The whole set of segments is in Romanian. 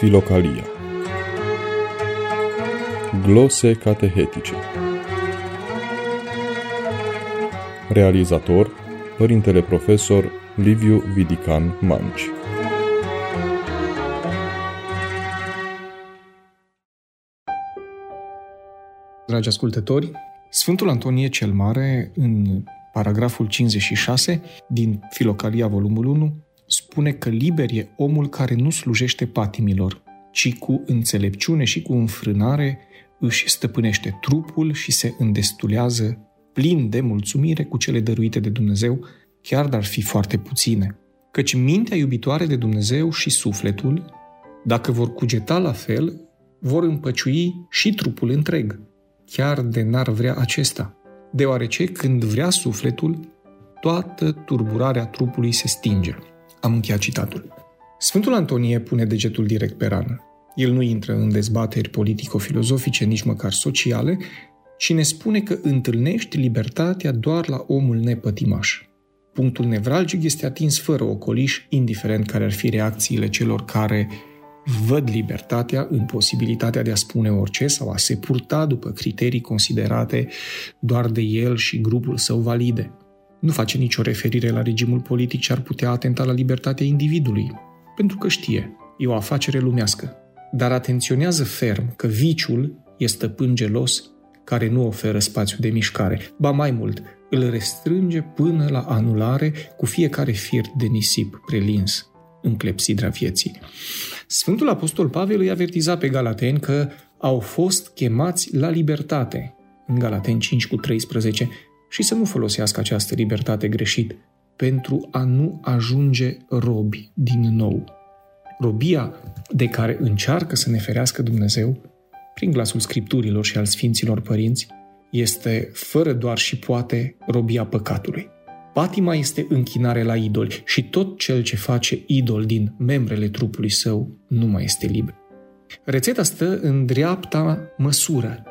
Filocalia Glose catehetice. Realizator Părintele Profesor Liviu Vidican Manci. Dragi ascultători, Sfântul Antonie cel Mare, în paragraful 56 din Filocalia volumul 1, spune că liber e omul care nu slujește patimilor, ci cu înțelepciune și cu înfrânare își stăpânește trupul și se îndestulează plin de mulțumire cu cele dăruite de Dumnezeu, chiar dar fi foarte puține. Căci mintea iubitoare de Dumnezeu și sufletul, dacă vor cugeta la fel, vor împăciui și trupul întreg, chiar de n-ar vrea acesta, deoarece când vrea sufletul, toată turburarea trupului se stinge. Am încheiat citatul. Sfântul Antonie pune degetul direct pe rană. El nu intră în dezbateri politico-filozofice, nici măcar sociale, ci ne spune că întâlnești libertatea doar la omul nepătimaș. Punctul nevralgic este atins fără ocoliș, indiferent care ar fi reacțiile celor care văd libertatea în posibilitatea de a spune orice sau a se purta după criterii considerate doar de el și grupul său valide. Nu face nicio referire la regimul politic ce ar putea atenta la libertatea individului, pentru că știe, e o afacere lumească. Dar atenționează ferm că viciul e stăpân gelos care nu oferă spațiu de mișcare, ba mai mult, îl restrânge până la anulare cu fiecare fir de nisip prelins în clepsidra vieții. Sfântul Apostol Pavel îi avertiza pe Galateni că au fost chemați la libertate, în Galateni 5 cu 13, și să nu folosească această libertate greșit pentru a nu ajunge robi din nou. Robia de care încearcă să ne ferească Dumnezeu, prin glasul scripturilor și al Sfinților Părinți, este fără doar și poate robia păcatului. Patima este închinare la idoli și tot cel ce face idol din membrele trupului său nu mai este liber. Rețeta stă în dreapta măsură,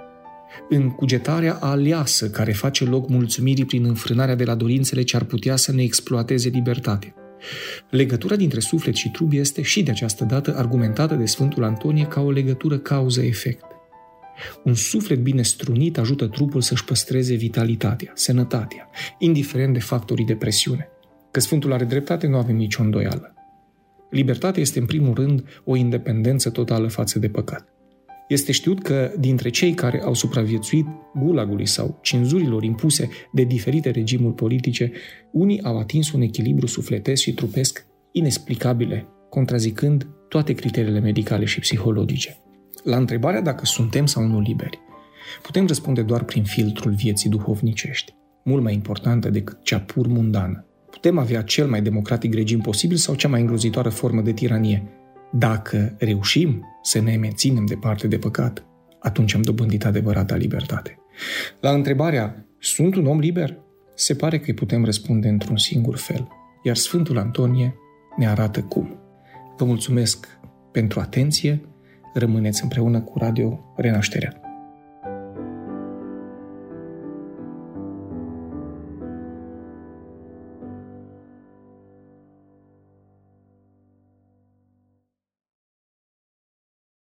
în cugetarea aleasă care face loc mulțumirii prin înfrânarea de la dorințele ce ar putea să ne exploateze libertatea. Legătura dintre suflet și trup este și de această dată argumentată de Sfântul Antonie ca o legătură cauză-efect. Un suflet bine strunit ajută trupul să-și păstreze vitalitatea, sănătatea, indiferent de factorii de presiune. Că Sfântul are dreptate, nu avem nicio îndoială. Libertatea este în primul rând o independență totală față de păcat. Este știut că dintre cei care au supraviețuit gulagului sau cenzurilor impuse de diferite regimuri politice, unii au atins un echilibru sufletesc și trupesc inexplicabile, contrazicând toate criteriile medicale și psihologice. La întrebarea dacă suntem sau nu liberi, putem răspunde doar prin filtrul vieții duhovnicești, mult mai importantă decât cea pur mundană. Putem avea cel mai democratic regim posibil sau cea mai îngrozitoare formă de tiranie. Dacă reușim să ne menținem departe de păcat, atunci am dobândit adevărata libertate. La întrebarea, sunt un om liber? Se pare că îi putem răspunde într-un singur fel, iar Sfântul Antonie ne arată cum. Vă mulțumesc pentru atenție, rămâneți împreună cu Radio Renașterea.